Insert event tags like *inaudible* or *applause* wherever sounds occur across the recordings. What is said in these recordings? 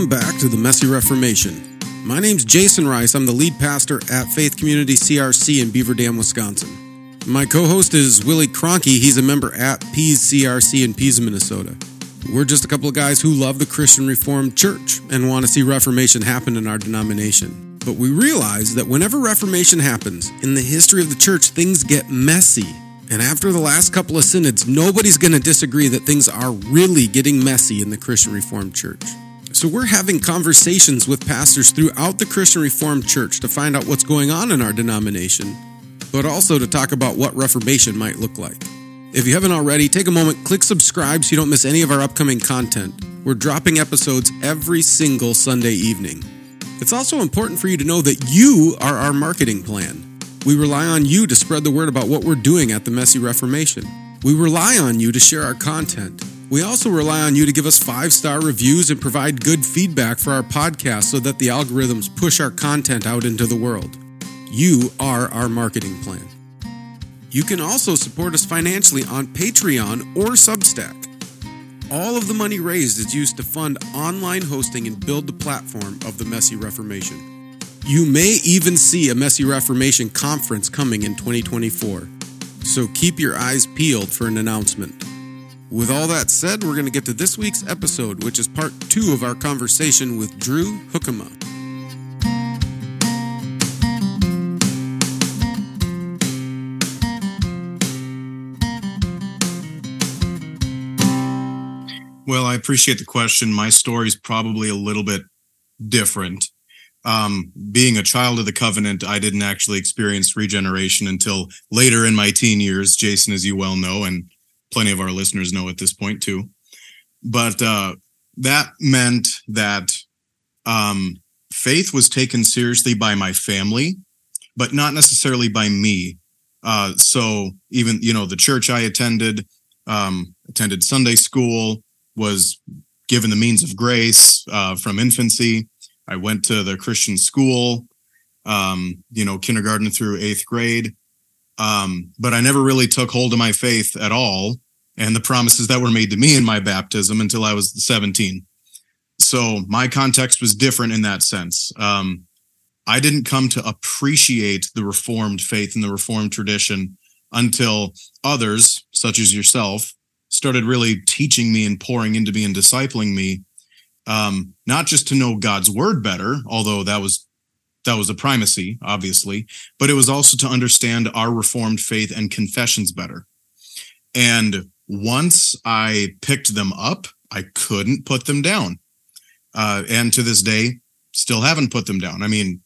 Welcome back to the Messy Reformation. My name's Jason Rice. I'm the lead pastor at Faith Community CRC in Beaver Dam, Wisconsin. My co host is Willie Cronky. He's a member at Pease CRC in Pease, Minnesota. We're just a couple of guys who love the Christian Reformed Church and want to see Reformation happen in our denomination. But we realize that whenever Reformation happens in the history of the church, things get messy. And after the last couple of synods, nobody's going to disagree that things are really getting messy in the Christian Reformed Church. So we're having conversations with pastors throughout the Christian Reformed Church to find out what's going on in our denomination, but also to talk about what Reformation might look like. If you haven't already, take a moment, click subscribe so you don't miss any of our upcoming content. We're dropping episodes every single Sunday evening. It's also important for you to know that you are our marketing plan. We rely on you to spread the word about what we're doing at the Messy Reformation. We rely on you to share our content. We also rely on you to give us five star reviews and provide good feedback for our podcast so that the algorithms push our content out into the world. You are our marketing plan. You can also support us financially on Patreon or Substack. All of the money raised is used to fund online hosting and build the platform of the Messy Reformation. You may even see a Messy Reformation conference coming in 2024, so keep your eyes peeled for an announcement. With all that said, we're going to get to this week's episode, which is part two of our conversation with Drew Hoekema. Well, I appreciate the question. My story is probably a little bit different. Um, being a child of the covenant, I didn't actually experience regeneration until later in my teen years, Jason, as you well know, and plenty of our listeners know at this point too. But uh, that meant that um, faith was taken seriously by my family, but not necessarily by me. Uh, so even you know the church I attended, um, attended Sunday school, was given the means of grace uh, from infancy. I went to the Christian school, um, you know, kindergarten through eighth grade. Um, but I never really took hold of my faith at all and the promises that were made to me in my baptism until I was 17. So my context was different in that sense. Um, I didn't come to appreciate the Reformed faith and the Reformed tradition until others, such as yourself, started really teaching me and pouring into me and discipling me. Um, not just to know God's word better, although that was that was a primacy, obviously, but it was also to understand our Reformed faith and confessions better. And once I picked them up, I couldn't put them down. Uh, and to this day, still haven't put them down. I mean,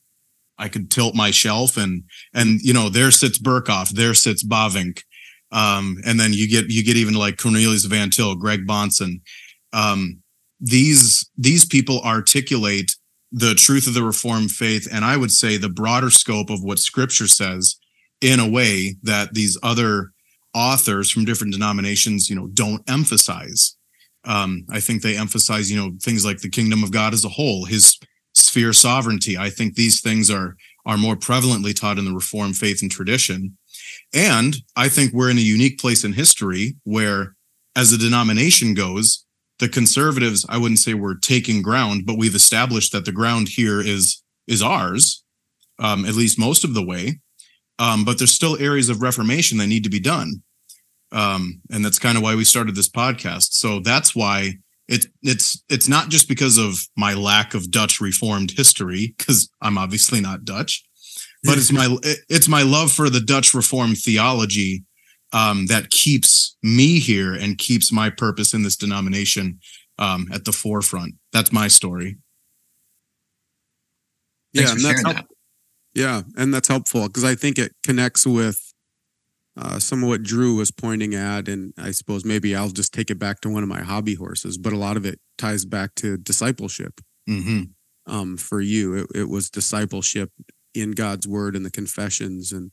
I could tilt my shelf and and you know there sits Berkhof, there sits Bavinck, um, and then you get you get even like Cornelius Van Til, Greg Bahnsen. Um, these these people articulate the truth of the Reformed faith, and I would say the broader scope of what Scripture says in a way that these other authors from different denominations, you know, don't emphasize. Um, I think they emphasize, you know, things like the kingdom of God as a whole, His sphere sovereignty. I think these things are are more prevalently taught in the Reformed faith and tradition. And I think we're in a unique place in history where, as the denomination goes, the conservatives, I wouldn't say we're taking ground, but we've established that the ground here is is ours, um, at least most of the way. Um, but there's still areas of reformation that need to be done. Um, and that's kind of why we started this podcast. So that's why it's it's it's not just because of my lack of Dutch Reformed history, because I'm obviously not Dutch, but it's my *laughs* it's my love for the Dutch Reformed theology um, that keeps me here and keeps my purpose in this denomination um, at the forefront. That's my story. yeah, and that's help- that. yeah, and that's helpful because I think it connects with uh, some of what Drew was pointing at, and I suppose maybe I'll just take it back to one of my hobby horses, but a lot of it ties back to discipleship. Mm-hmm. Um, for you, it, it, was discipleship in God's word and the confessions, and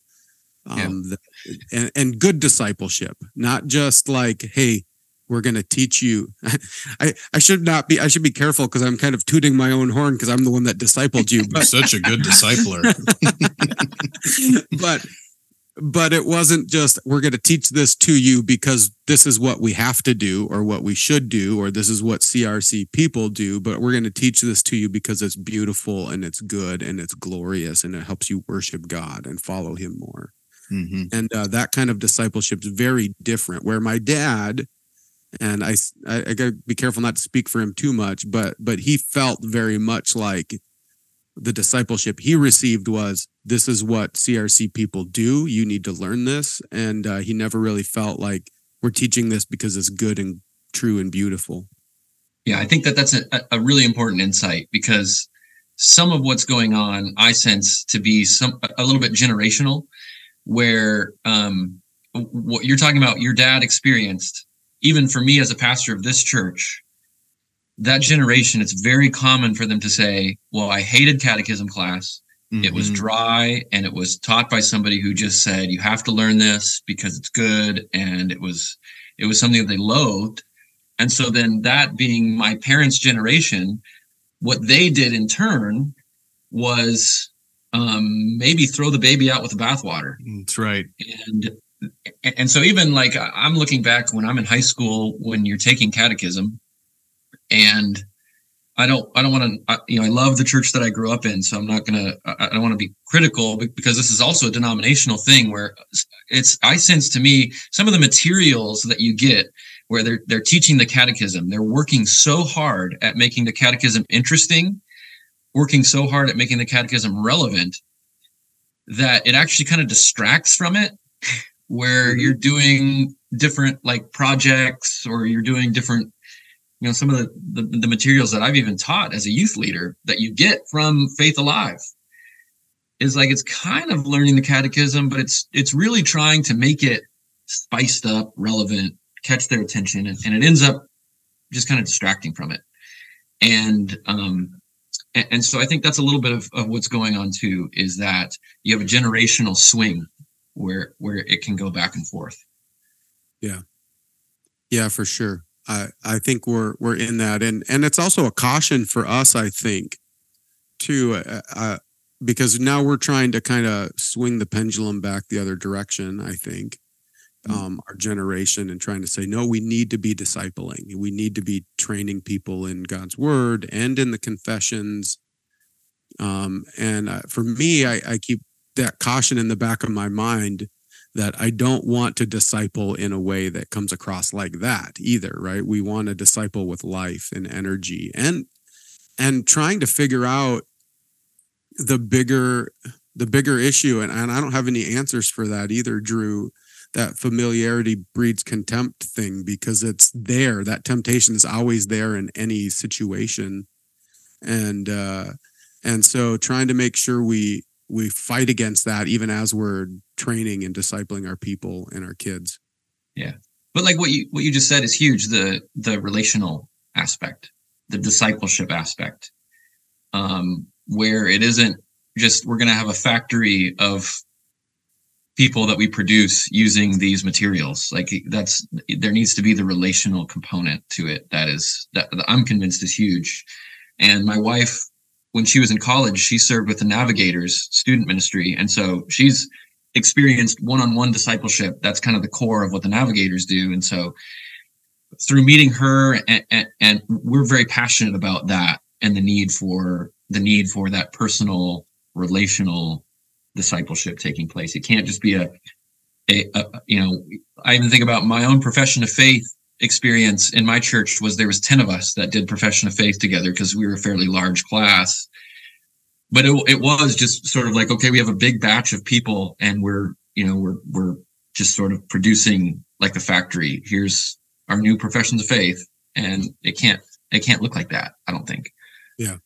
um, yeah. the, and, and good discipleship, not just like, hey, we're going to teach you. *laughs* I, I should not be, I should be careful because I'm kind of tooting my own horn because I'm the one that discipled you. But such a good discipler. *laughs* but but it wasn't just we're going to teach this to you because this is what we have to do or what we should do or this is what CRC people do but we're going to teach this to you because it's beautiful and it's good and it's glorious and it helps you worship God and follow him more. Mm-hmm. And uh, that kind of discipleship is very different where my dad and I I, I got to be careful not to speak for him too much but but he felt very much like the discipleship he received was this is what CRC people do. You need to learn this. And uh, he never really felt like we're teaching this because it's good and true and beautiful. Yeah, I think that that's a, a really important insight because some of what's going on, I sense to be some a little bit generational, where um, what you're talking about, your dad experienced. Even for me as a pastor of this church, that generation, it's very common for them to say, well, I hated catechism class. Mm-hmm. It was mm-hmm. dry and it was taught by somebody who just said, you have to learn this because it's good. And it was, it was something that they loathed. And so then that being my parents' generation, what they did in turn was um, maybe throw the baby out with the bathwater. That's right. And and so even like I'm looking back when I'm in high school when you're taking catechism and I don't I don't want to you know I love the church that I grew up in so I'm not gonna I don't want to be critical because this is also a denominational thing where it's I sense to me some of the materials that you get where they're they're teaching the catechism they're working so hard at making the catechism interesting working so hard at making the catechism relevant that it actually kind of distracts from it where mm-hmm. you're doing different like projects or you're doing different you know some of the, the, the materials that i've even taught as a youth leader that you get from faith alive is like it's kind of learning the catechism but it's it's really trying to make it spiced up relevant catch their attention and, and it ends up just kind of distracting from it and um and, and so i think that's a little bit of, of what's going on too is that you have a generational swing where where it can go back and forth yeah yeah for sure I I think we're we're in that, and and it's also a caution for us. I think, too, uh, uh, because now we're trying to kind of swing the pendulum back the other direction. I think. Mm-hmm. Um, our generation and trying to say no we need to be discipling we need to be training people in god's word and in the confessions um, and uh, for me I, I keep that caution in the back of my mind that I don't want to disciple in a way that comes across like that either, right? We want to disciple with life and energy and and trying to figure out the bigger the bigger issue and, and I don't have any answers for that either, Drew. That familiarity breeds contempt thing because it's there. That temptation is always there in any situation. And uh and so trying to make sure we we fight against that even as we're training and discipling our people and our kids. Yeah. But like what you what you just said is huge the the relational aspect, the discipleship aspect. Um where it isn't just we're going to have a factory of people that we produce using these materials like that's there needs to be the relational component to it that is that, i'm convinced is huge and my wife when she was in college, she served with the Navigators student ministry. And so she's experienced one-on-one discipleship. That's kind of the core of what the Navigators do. And so through meeting her and, and, and we're very passionate about that and the need for the need for that personal relational discipleship taking place. It can't just be a, a, a you know, I even think about my own profession of faith experience in my church was there was 10 of us that did profession of faith together because we were a fairly large class. But it, it was just sort of like okay we have a big batch of people and we're you know we're we're just sort of producing like a factory. Here's our new professions of faith and it can't it can't look like that i don't think. Yeah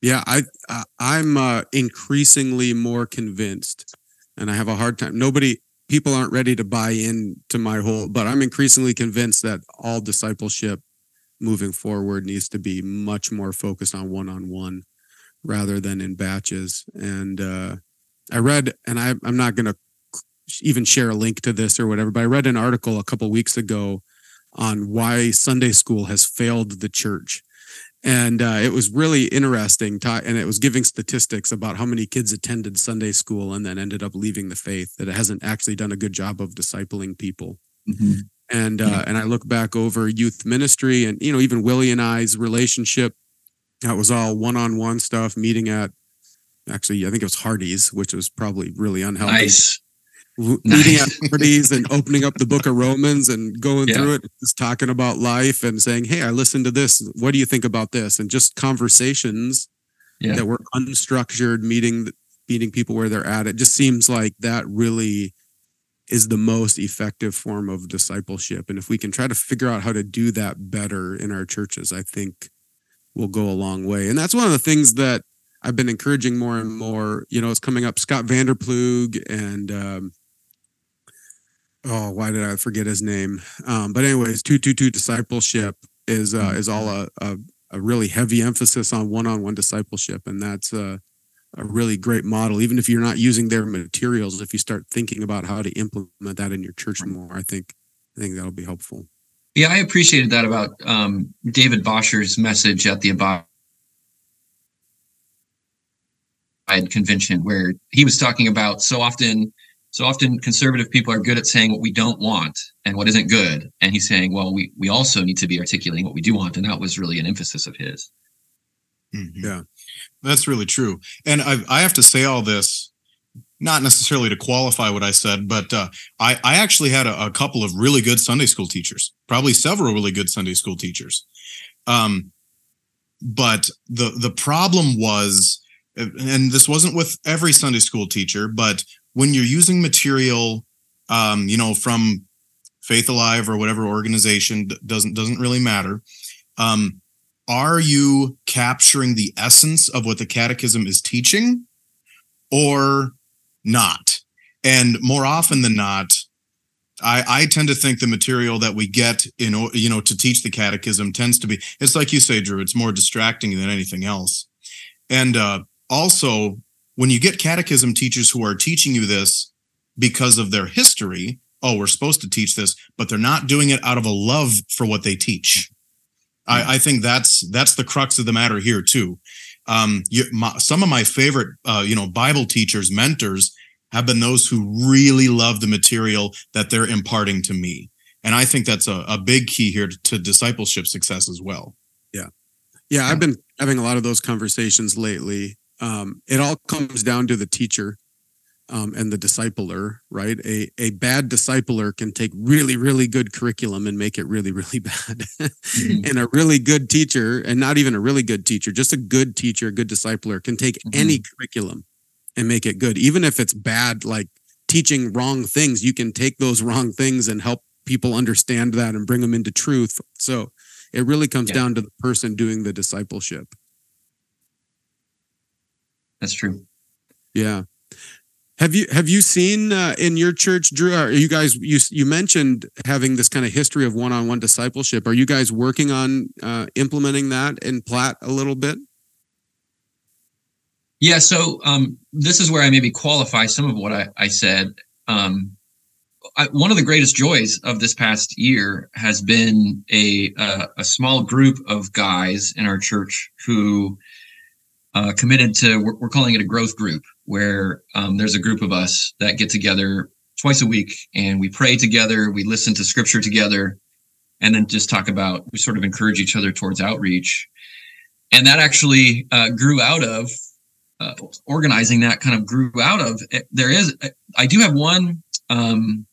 yeah i, I i'm uh, increasingly more convinced and i have a hard time nobody people aren't ready to buy in to my whole but i'm increasingly convinced that all discipleship moving forward needs to be much more focused on one-on-one rather than in batches. And uh, i read and I, i'm not going to even share a link to this or whatever but i read an article a couple weeks ago on why sunday school has failed the church and uh, it was really interesting. And it was giving statistics about how many kids attended Sunday school and then ended up leaving the faith. That it hasn't actually done a good job of discipling people. Mm-hmm. And uh, and I look back over youth ministry, and you know, even Willie and I's relationship. That was all one-on-one stuff. Meeting at actually, I think it was Hardee's, which was probably really unhealthy. Nice at *laughs* parties and opening up the book of Romans and going yeah. through it, just talking about life and saying, Hey, I listened to this. What do you think about this? And just conversations yeah. that were unstructured, meeting meeting people where they're at. It just seems like that really is the most effective form of discipleship. And if we can try to figure out how to do that better in our churches, I think we'll go a long way. And that's one of the things that I've been encouraging more and more. You know, it's coming up. Scott Vanderploeg and um, oh, why did I forget his name? Um, but anyways, two two two discipleship is uh, is all a, a, a really heavy emphasis on one on one discipleship, and that's a, a really great model. Even if you're not using their materials, if you start thinking about how to implement that in your church more, I think I think that'll be helpful. Yeah, I appreciated that about um, David Bosher's message at the Abide convention, where he was talking about so often so often conservative people are good at saying what we don't want and what isn't good. And he's saying, well, we, we also need to be articulating what we do want. And that was really an emphasis of his. Mm-hmm. Yeah, that's really true. And I, I have to say all this, not necessarily to qualify what I said, but uh, I, I actually had a, a, couple of really good Sunday school teachers, probably several really good Sunday school teachers. Um, but the the problem was, and this wasn't with every Sunday school teacher, but when you're using material, um, you know, from Faith Alive or whatever organization doesn't doesn't really matter. Um, are you capturing the essence of what the catechism is teaching or not? And more often than not, I, I tend to think the material that we get in you know to teach the catechism tends to be it's like you say drew it's more distracting than anything else and uh, also when you get catechism teachers who are teaching you this because of their history, oh, we're supposed to teach this, but they're not doing it out of a love for what they teach. I, I, think that's that's the crux of the matter here too. Um, you, my, some of my favorite, uh, you know, Bible teachers, mentors, have been those who really love the material that they're imparting to me, and I think that's a, a big key here to, to discipleship success as well. Yeah, yeah, I've been having a lot of those conversations lately um, it all comes down to the teacher um, and the discipler, right? A a bad discipler can take really really good curriculum and make it really really *laughs* bad, mm-hmm. and a really good teacher, and not even a really good teacher, just a good teacher, a good discipler can take mm-hmm. any curriculum and make it good, even if it's bad, like teaching wrong things. You can take those wrong things and help people understand that and bring them into truth. So it really comes yeah. down to the person doing the discipleship. That's true. Yeah. Have you have you seen uh, in your church, Drew? Are you guys you you mentioned having this kind of history of one on one discipleship? Are you guys working on uh, implementing that in Platte a little bit? Yeah. So um, this is where I maybe qualify some of what I, I said. Um, I, one of the greatest joys of this past year has been a uh, a small group of guys in our church who uh, committed to we're, we're, calling it a growth group where um, there's a group of us that get together twice a week and we pray together we listen to scripture together and then just talk about we sort of encourage each other towards outreach. And that actually uh, grew out of uh, organizing that kind of grew out of eh, there is i do have one um,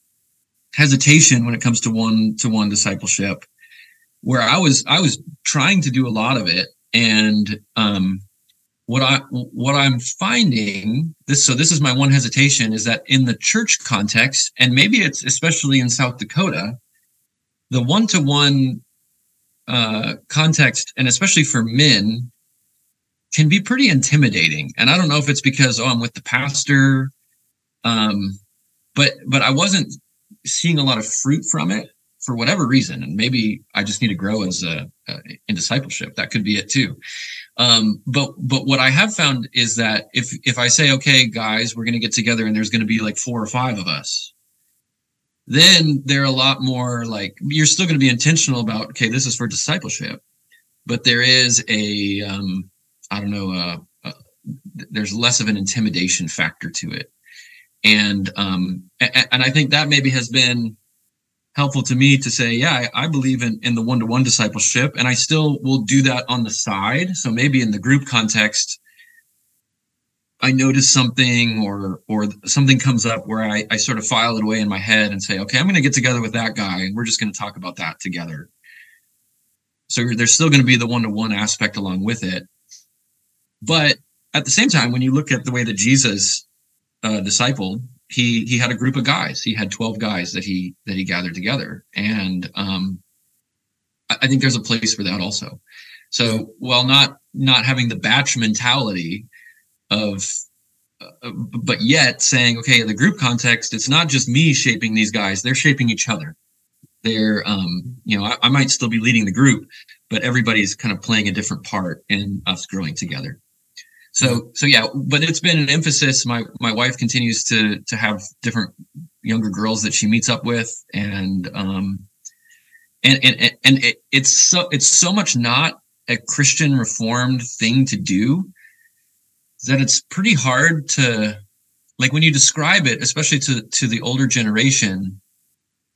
hesitation when it comes to one to one discipleship where i was i was trying to do a lot of it and um, what I what I'm finding this so this is my one hesitation is that in the church context and maybe it's especially in South Dakota the one to one context and especially for men can be pretty intimidating. And I don't know if it's because oh I'm with the pastor um but but I wasn't seeing a lot of fruit from it for whatever reason. And maybe I just need to grow as a, a in discipleship. That could be it too um, but but what I have found is that if if I say, okay, guys, we're to get together and there's to be like four or five of us, then they're a lot more like you're still to be intentional about, okay, this is for discipleship. but there is a um, I don't know, uh, uh, there's less of an intimidation factor to it, and um, and, and I think that maybe has been helpful to me to say, yeah, I, I believe in in the one to one discipleship, and I still will do that on the side. So maybe in the group context. I notice something or or something comes up where I, I sort of file it away in my head and say, okay, I'm going to get together with that guy and we're just going to talk about that together. So there's still going to be the one to one aspect along with it. But at the same time, when you look at the way that Jesus uh, discipled, he he had a group of guys. He had twelve guys that he that he gathered together, and um, I, I think there's a place for that also. So while not not having the batch mentality of uh, but yet saying okay in the group context it's not just me shaping these guys they're shaping each other they're um you know I, I, might still be leading the group but everybody's kind of playing a different part in us growing together so so yeah but it's been an emphasis. My my wife continues to to have different younger girls that she meets up with and um and and and it, it's so it's so much not a christian reformed thing to do that it's pretty hard to like when you describe it especially to to the older generation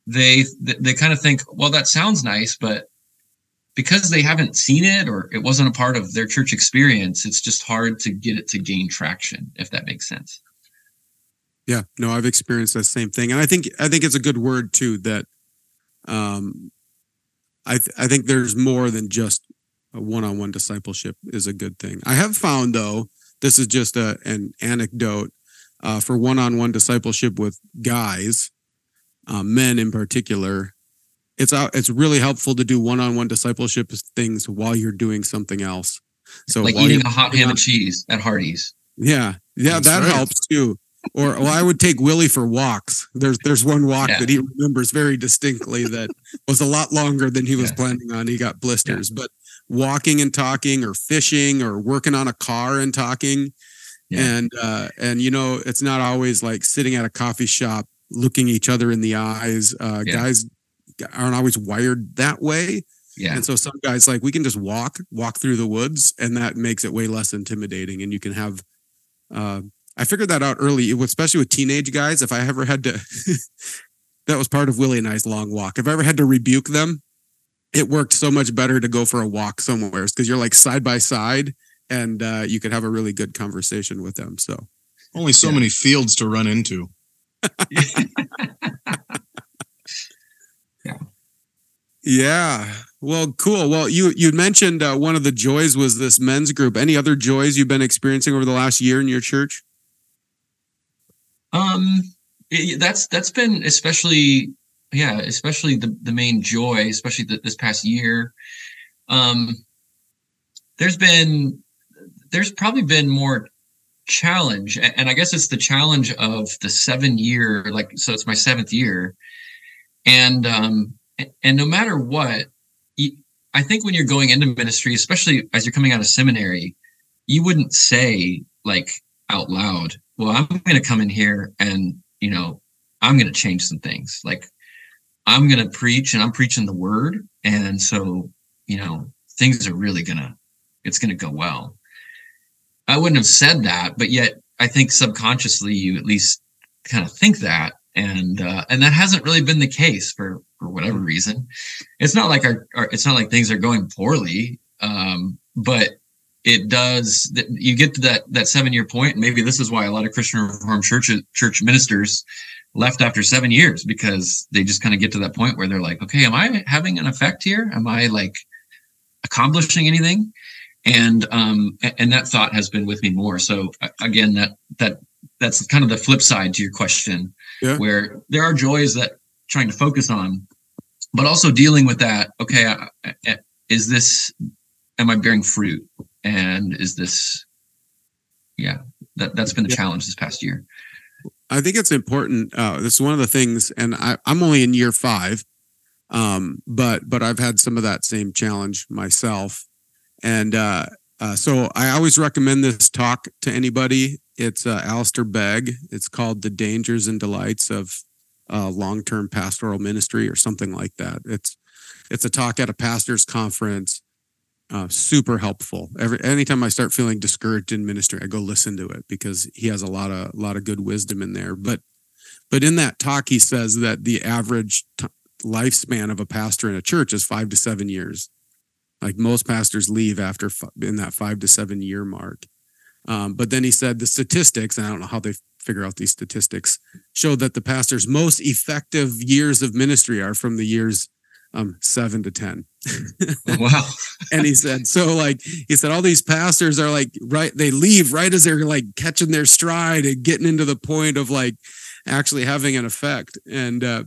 they they kind of think well that sounds nice but because they haven't seen it or it wasn't a part of their church experience it's just hard to get it to gain traction if that makes sense yeah no i've experienced that same thing and i think i think it's a good word too that um i th- i think there's more than just a one-on-one discipleship is a good thing i have found though this is just a, an anecdote uh, for one-on-one discipleship with guys, uh, men in particular. It's uh, it's really helpful to do one-on-one discipleship things while you're doing something else. So like eating a hot ham and cheese at Hardee's. Yeah, yeah, That's that right. helps too. Or well, I would take Willie for walks. There's there's one walk yeah. that he remembers very distinctly that was a lot longer than he was yeah. planning on. He got blisters, yeah. but walking and talking or fishing or working on a car and talking yeah. and uh and you know it's not always like sitting at a coffee shop looking each other in the eyes uh yeah. guys aren't always wired that way yeah and so some guys like we can just walk walk through the woods and that makes it way less intimidating and you can have uh i figured that out early especially with teenage guys if i ever had to *laughs* that was part of willie and i's long walk if i ever had to rebuke them it worked so much better to go for a walk somewhere because you're like side by side and uh, you could have a really good conversation with them. So only so yeah. many fields to run into. *laughs* *laughs* yeah. Yeah. Well, cool. Well, you you mentioned uh, one of the joys was this men's group. Any other joys you've been experiencing over the last year in your church? Um, it, that's that's been especially yeah, especially the the main joy, especially the, this past year. Um, there's been there's probably been more challenge, and I guess it's the challenge of the seven year, like so it's my seventh year, and um, and no matter what, I think when you're going into ministry, especially as you're coming out of seminary, you wouldn't say like out loud, "Well, I'm going to come in here and you know I'm going to change some things." Like I'm going to preach and I'm preaching the word. And so, you know, things are really going to, it's going to go well. I wouldn't have said that, but yet I think subconsciously you at least kind of think that. And, uh, and that hasn't really been the case for, for whatever reason. It's not like our, our it's not like things are going poorly. Um, but it does you get to that that seven year point and maybe this is why a lot of christian reformed church church ministers left after seven years because they just kind of get to that point where they're like, okay, am I having an effect here? Am I like accomplishing anything? And um, and that thought has been with me more. So again, that that that's kind of the flip side to your question, yeah. where there are joys that trying to focus on, but also dealing with that. Okay, is this? Am I bearing fruit? And is this? Yeah, that that's been the yeah. challenge this past year. I think it's important. Uh, this is one of the things, and I, I'm only in year five, um, but but I've had some of that same challenge myself, and uh, uh, so I always recommend this talk to anybody. It's uh, Alistair Begg. It's called "The Dangers and Delights of uh, Long-Term Pastoral Ministry" or something like that. It's it's a talk at a pastors' conference, uh, super helpful. Every anytime I start feeling discouraged in ministry, I go listen to it because he has a lot of a lot of good wisdom in there. But but in that talk, he says that the average t- lifespan of a pastor in a church is five to seven years. Like most pastors leave after f- in that five to seven year mark. Um, but then he said the statistics, and I don't know how they figure out these statistics, show that the pastor's most effective years of ministry are from the years um, seven to 10. *laughs* wow. and he said, so like, he said, all these pastors are like, right, they leave right as they're like catching their stride and getting into the point of like actually having an effect. And uh,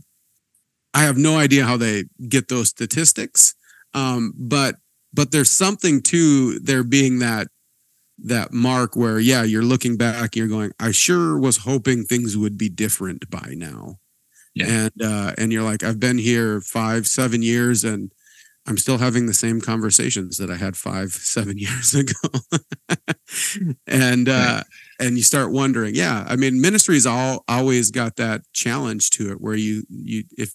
I have no idea how they get those statistics. Um, but, but there's something to there being that that mark where yeah you're looking back you're going i sure was hoping things would be different by now. Yeah. and uh and you're like i've been here five seven years and i'm still having the same conversations that i had five *laughs* seven years ago. *laughs* And uh and you start wondering. Yeah i mean ministry's all always got that challenge to it where you you if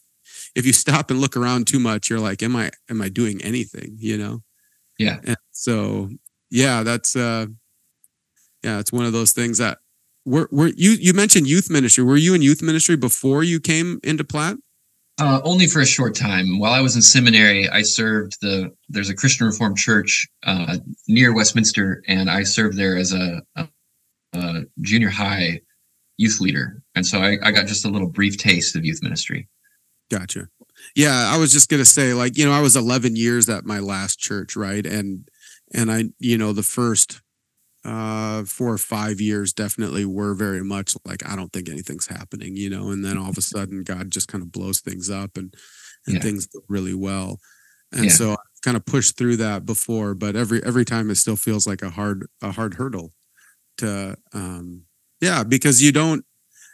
if you stop and look around too much you're like am i am i doing anything? You know Yeah. and so yeah that's uh yeah it's one of those things that were were you you mentioned youth ministry were you in youth ministry before you came into Platte Uh, only for a short time. While I was in seminary, I served the there's a Christian Reformed church uh, near Westminster, and I served there as a, a, a junior high youth leader. And so I, I got just a little brief taste of youth ministry. Gotcha. Yeah, I was just gonna say, like, you know, I was 11 years at my last church, right? And and I, you know, the first uh four or five years definitely were very much like I don't think anything's happening, you know, and then all of a *laughs* sudden God just kind of blows things up and and Yeah. things go really well. And Yeah. so I kind of pushed through that before, but every every time it still feels like a hard a hard hurdle to um yeah, because you don't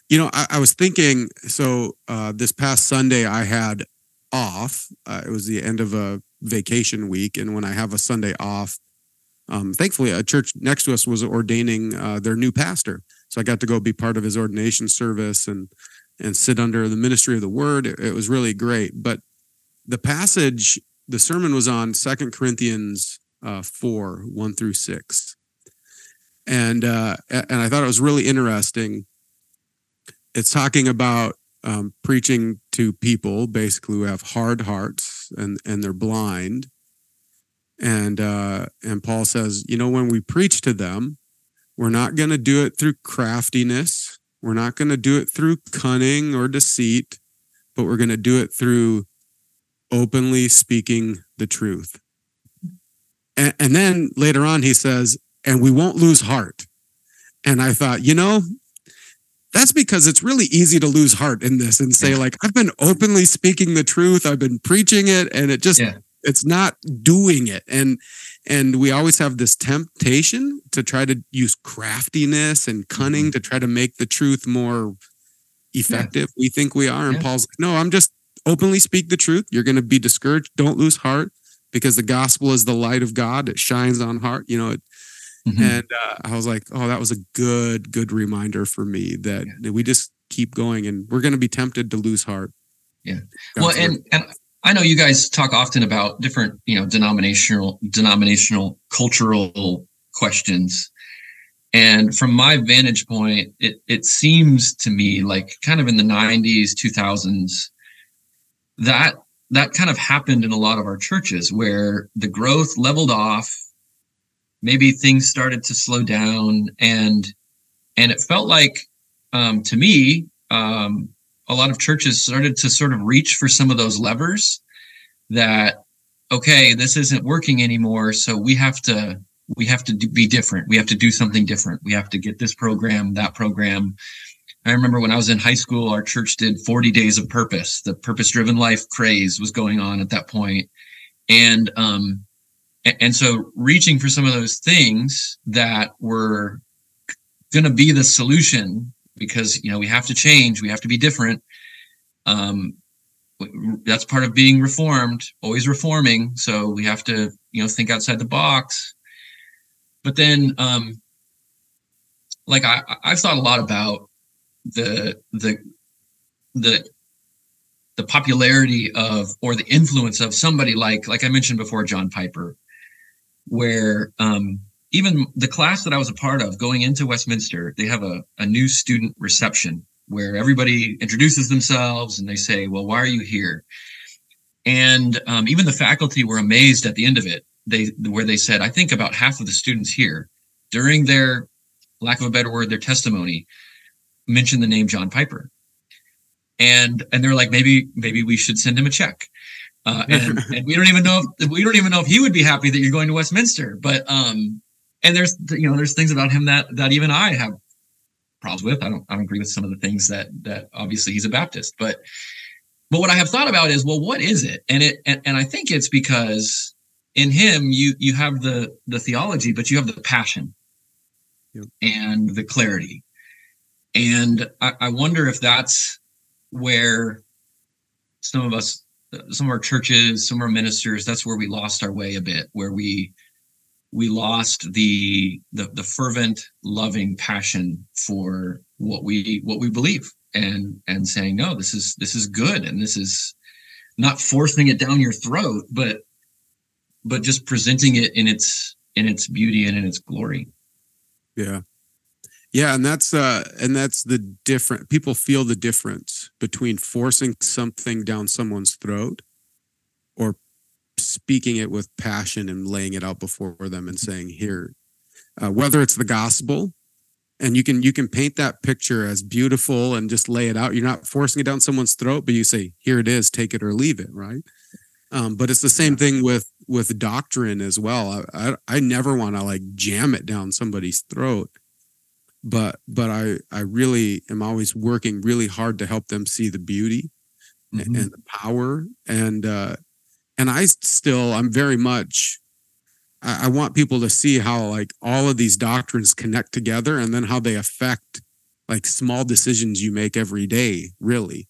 you know, I, I was thinking so uh this past Sunday I had off. Uh, it was the end of a vacation week, and when I have a Sunday off, um, thankfully a church next to us was ordaining uh, their new pastor, so I got to go be part of his ordination service and and sit under the ministry of the word. It, it was really great. But the passage, the sermon was on Second Corinthians uh, four one through six, and uh, and I thought it was really interesting. It's talking about um, preaching to people basically who have hard hearts and and they're blind. And uh and paul says you know when we preach to them we're not going to do it through craftiness. We're not going to do it through cunning or deceit but we're going to do it through openly speaking the truth. And, and then later on he says and we won't lose heart. And i thought you know that's because it's really easy to lose heart in this and say Yeah. like i've been openly speaking the truth i've been preaching it and it just Yeah. it's not doing it. And and we always have this temptation to try to use craftiness and cunning mm-hmm. to try to make the truth more effective we think we are. And Yeah. paul's like no i'm just openly speak the truth. You're going to be discouraged. Don't lose heart because the gospel is the light of god. It shines on heart. You know it Mhm. and uh, I was like, oh, that was a good, good reminder for me that, that we just keep going and we're going to be tempted to lose heart. Yeah. God's well, and and I know you guys talk often about different, you know, denominational, denominational, cultural questions. And from my vantage point, it it seems to me like kind of in the '90s, 2000s, that that kind of happened in a lot of our churches where the growth leveled off. Maybe things started to slow down, and and it felt like, um, to me, um, a lot of churches started to sort of reach for some of those levers that okay this isn't working anymore. So we have to we have to be different. We have to do something different. We have to get this program that program. I remember when i was in high school our church did 40 days of purpose. The purpose driven life craze was going on at that point. And um and so reaching for some of those things that were going to be the solution because you know we have to change we have to be different um that's part of being reformed always reforming. So we have to you know think outside the box. But then um like i i've thought a lot about the the the the popularity of or the influence of somebody like like i mentioned before john piper where um, even the class that I was a part of going into Westminster, they have a, a new student reception where everybody introduces themselves and they say, Well, why are you here? And um, even the faculty were amazed at the end of it. They where they said, I think about half of the students here during their lack of a better word, their testimony mentioned the name John Piper. And and they're like, maybe maybe we should send him a check. Uh, *laughs* and, and we don't even know if we don't even know if he would be happy that you're going to Westminster. But um, and there's you know there's things about him that that even I have problems with. I don't I don't agree with some of the things that that obviously he's a Baptist, but but what I have thought about is well, what is it? And it and, and I think it's because in him you you have the the theology, but you have the passion yep. and the clarity. And I, I wonder if that's where some of us some of our churches, some of our ministers, that's where we lost our way a bit, where we we lost the, the the fervent, loving passion for what we what we believe, and and saying no, this is this is good, and this is not forcing it down your throat, but but just presenting it in its in its beauty and in its glory. Yeah. Yeah, and that's uh and that's the different people feel the difference between forcing something down someone's throat or speaking it with passion and laying it out before them and saying here uh, whether it's the gospel and you can you can paint that picture as beautiful and just lay it out. You're not forcing it down someone's throat but you say here it is take it or leave it right? Um, but it's the same thing with with doctrine as well. I i, I never want to like jam it down somebody's throat but but i i really am always working really hard to help them see the beauty mm-hmm. and the power and uh and I still, I'm very much, I, I want people to see how like all of these doctrines connect together and then how they affect like small decisions you make every day, really,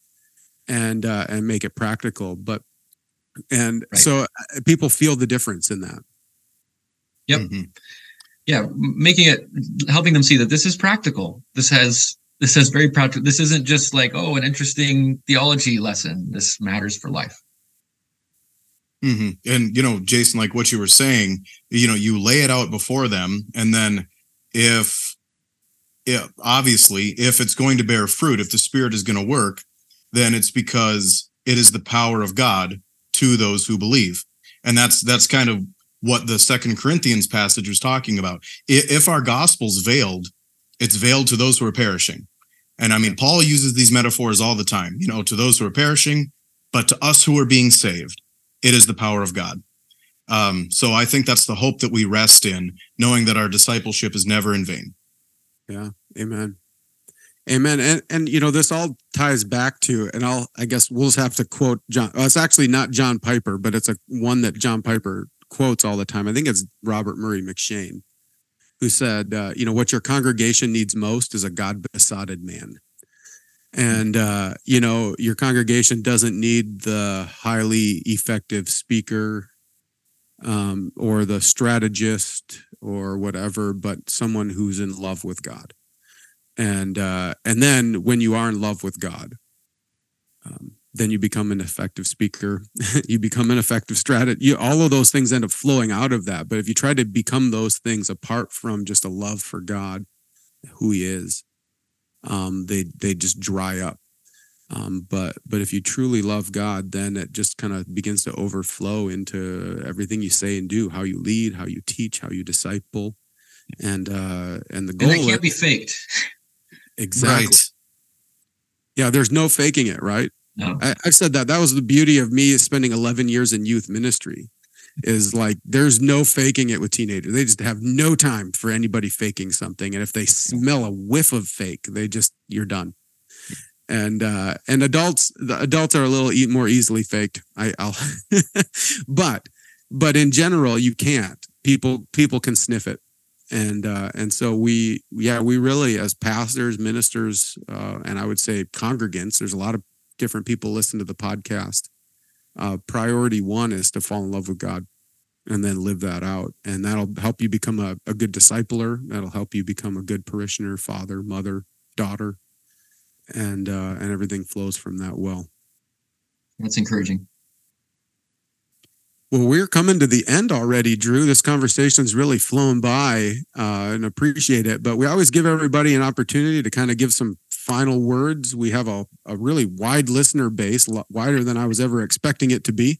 and uh, and make it practical. But and right. so uh, people feel the difference in that. Yep. Mm-hmm. Yeah, making it helping them see that this is practical. This has this has very practical. This isn't just like oh an interesting theology lesson. This matters for life. Mm-hmm. And you know, Jason, like what you were saying, you know, you lay it out before them, and then if, yeah, obviously, if it's going to bear fruit, if the Spirit is going to work, then it's because it is the power of God to those who believe, and that's that's kind of what the Second Corinthians passage was talking about. If our gospel's veiled, it's veiled to those who are perishing. And I mean, Paul uses these metaphors all the time, you know, to those who are perishing, but to us who are being saved it is the power of God. Um, so I think that's the hope that we rest in, knowing that our discipleship is never in vain. Yeah. Amen. Amen. And and you know, this all ties back to, and I'll I guess we'll just have to quote John. Well, it's actually not John Piper, but it's a one that John Piper quotes all the time. I think it's Robert Murray M'Cheyne who said, uh, you know, what your congregation needs most is a God besotted man and uh, you know your congregation doesn't need the highly effective speaker um, or the strategist or whatever but someone who's in love with god and uh, and then when you are in love with god um, then you become an effective speaker *laughs* you become an effective strategist all of those things end up flowing out of that but if you try to become those things apart from just a love for god who he is um, they they just dry up. Um, but but if you truly love God, then it just kind of begins to overflow into everything you say and do, how you lead, how you teach, how you disciple, and uh, and the goal and that can't is, be faked. Exactly. Right. Yeah, there's no faking it, right? No. I, I've said that. That was the beauty of me spending 11 years in youth ministry is like there's no faking it with teenagers. They just have no time for anybody faking something. And if they smell a whiff of fake, they just you're done. And uh and adults the adults are a little e- more easily faked. I, I'll *laughs* but but in general you can't. People people can sniff it. And uh and so we yeah, we really as pastors, ministers, uh, and I would say congregants, there's a lot of different people listen to the podcast uh, priority one is to fall in love with God and then live that out. And that'll help you become a, a good discipler. That'll help you become a good parishioner, father, mother, daughter, and uh, and everything flows from that well. That's encouraging. Well, we're coming to the end already, Drew. This conversation's really flown by uh, and appreciate it. But we always give everybody an opportunity to kind of give some final words. We have a, a really wide listener base, wider than I was ever expecting it to be.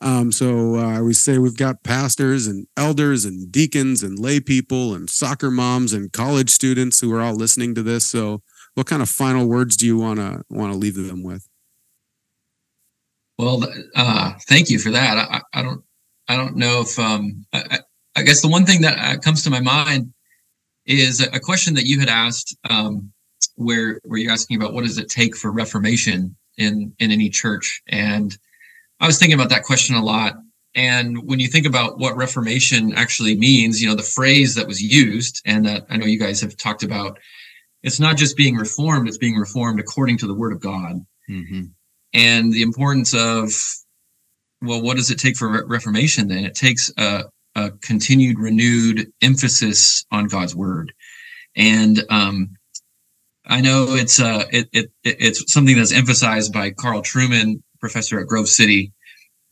Um, so uh, I always say we've got pastors and elders and deacons and lay people and soccer moms and college students who are all listening to this. So, what kind of final words do you want to want to leave them with? Well, uh, thank you for that. I, I, don't, I don't know if, um, I, I, guess the one thing that uh, comes to my mind is a, question that you had asked, um, where where you're asking about what does it take for reformation in in any church, and I was thinking about that question a lot. And when you think about what reformation actually means, you know, the phrase that was used, and that I know you guys have talked about, it's not just being reformed; it's being reformed according to the Word of God. Mm-hmm and the importance of well what does it take for reformation then it takes a, a continued renewed emphasis on god's word and um, i know it's uh it, it it's something that's emphasized by carl Trueman, professor at grove city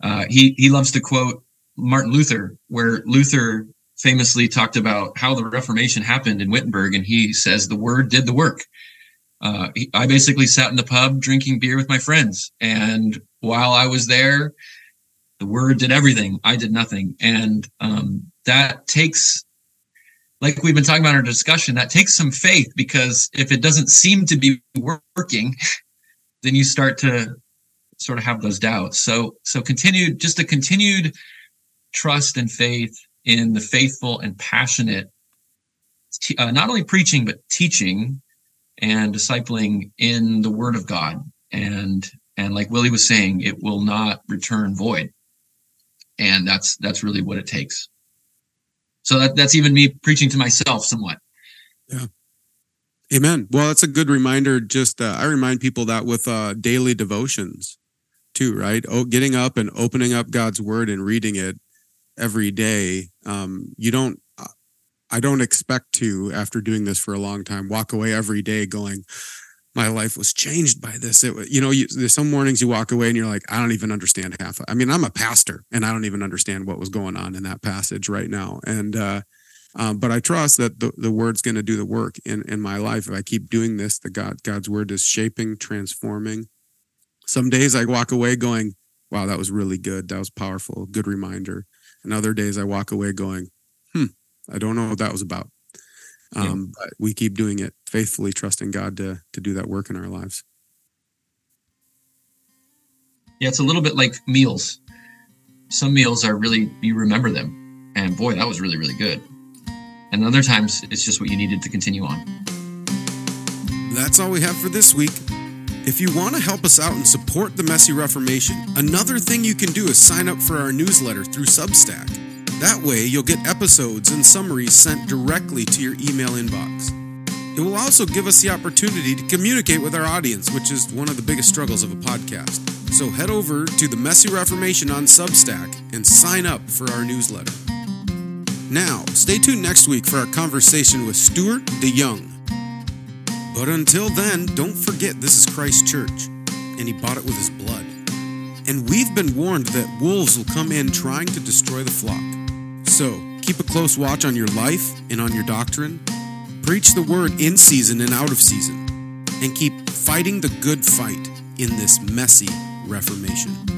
uh, he he loves to quote martin luther where luther famously talked about how the reformation happened in wittenberg and he says the word did the work uh, I basically sat in the pub drinking beer with my friends. And while I was there, the word did everything. I did nothing. And um, that takes, like we've been talking about in our discussion, that takes some faith because if it doesn't seem to be working, *laughs* then you start to sort of have those doubts. So, so continued, just a continued trust and faith in the faithful and passionate, uh, not only preaching, but teaching and discipling in the word of God. And and like Willie was saying, it will not return void. And that's that's really what it takes. So that, that's even me preaching to myself somewhat. Yeah. Amen. Well, that's a good reminder. Just uh, I remind people that with uh, daily devotions too, right? Oh, getting up and opening up God's word and reading it every day. Um, you don't I don't expect to, after doing this for a long time, walk away every day going, my life was changed by this. It, you know, you, there's some mornings you walk away and you're like, I don't even understand half. I mean, I'm a pastor and I don't even understand what was going on in that passage right now. And, uh, um, but I trust that the, the word's going to do the work in, in my life. If I keep doing this, the God, God's word is shaping, transforming. Some days I walk away going, wow, that was really good. That was powerful. Good reminder. And other days I walk away going, hmm, I don't know what that was about. Um, yeah. But we keep doing it faithfully, trusting God to to do that work in our lives. Yeah, it's a little bit like meals. Some meals are really you remember them, and boy, that was really really good. And other times it's just what you needed to continue on. That's all we have for this week. If you want to help us out and support the Messy Reformation, another thing you can do is sign up for our newsletter through Substack. That way, you'll get episodes and summaries sent directly to your email inbox. It will also give us the opportunity to communicate with our audience, which is one of the biggest struggles of a podcast. So head over to the Messy Reformation on Substack and sign up for our newsletter. Now, stay tuned next week for our conversation with Stuart DeYoung. But until then, don't forget this is Christ Church, and he bought it with his blood. And we've been warned that wolves will come in trying to destroy the flock. So, keep a close watch on your life and on your doctrine. Preach the word in season and out of season. And keep fighting the good fight in this messy Reformation.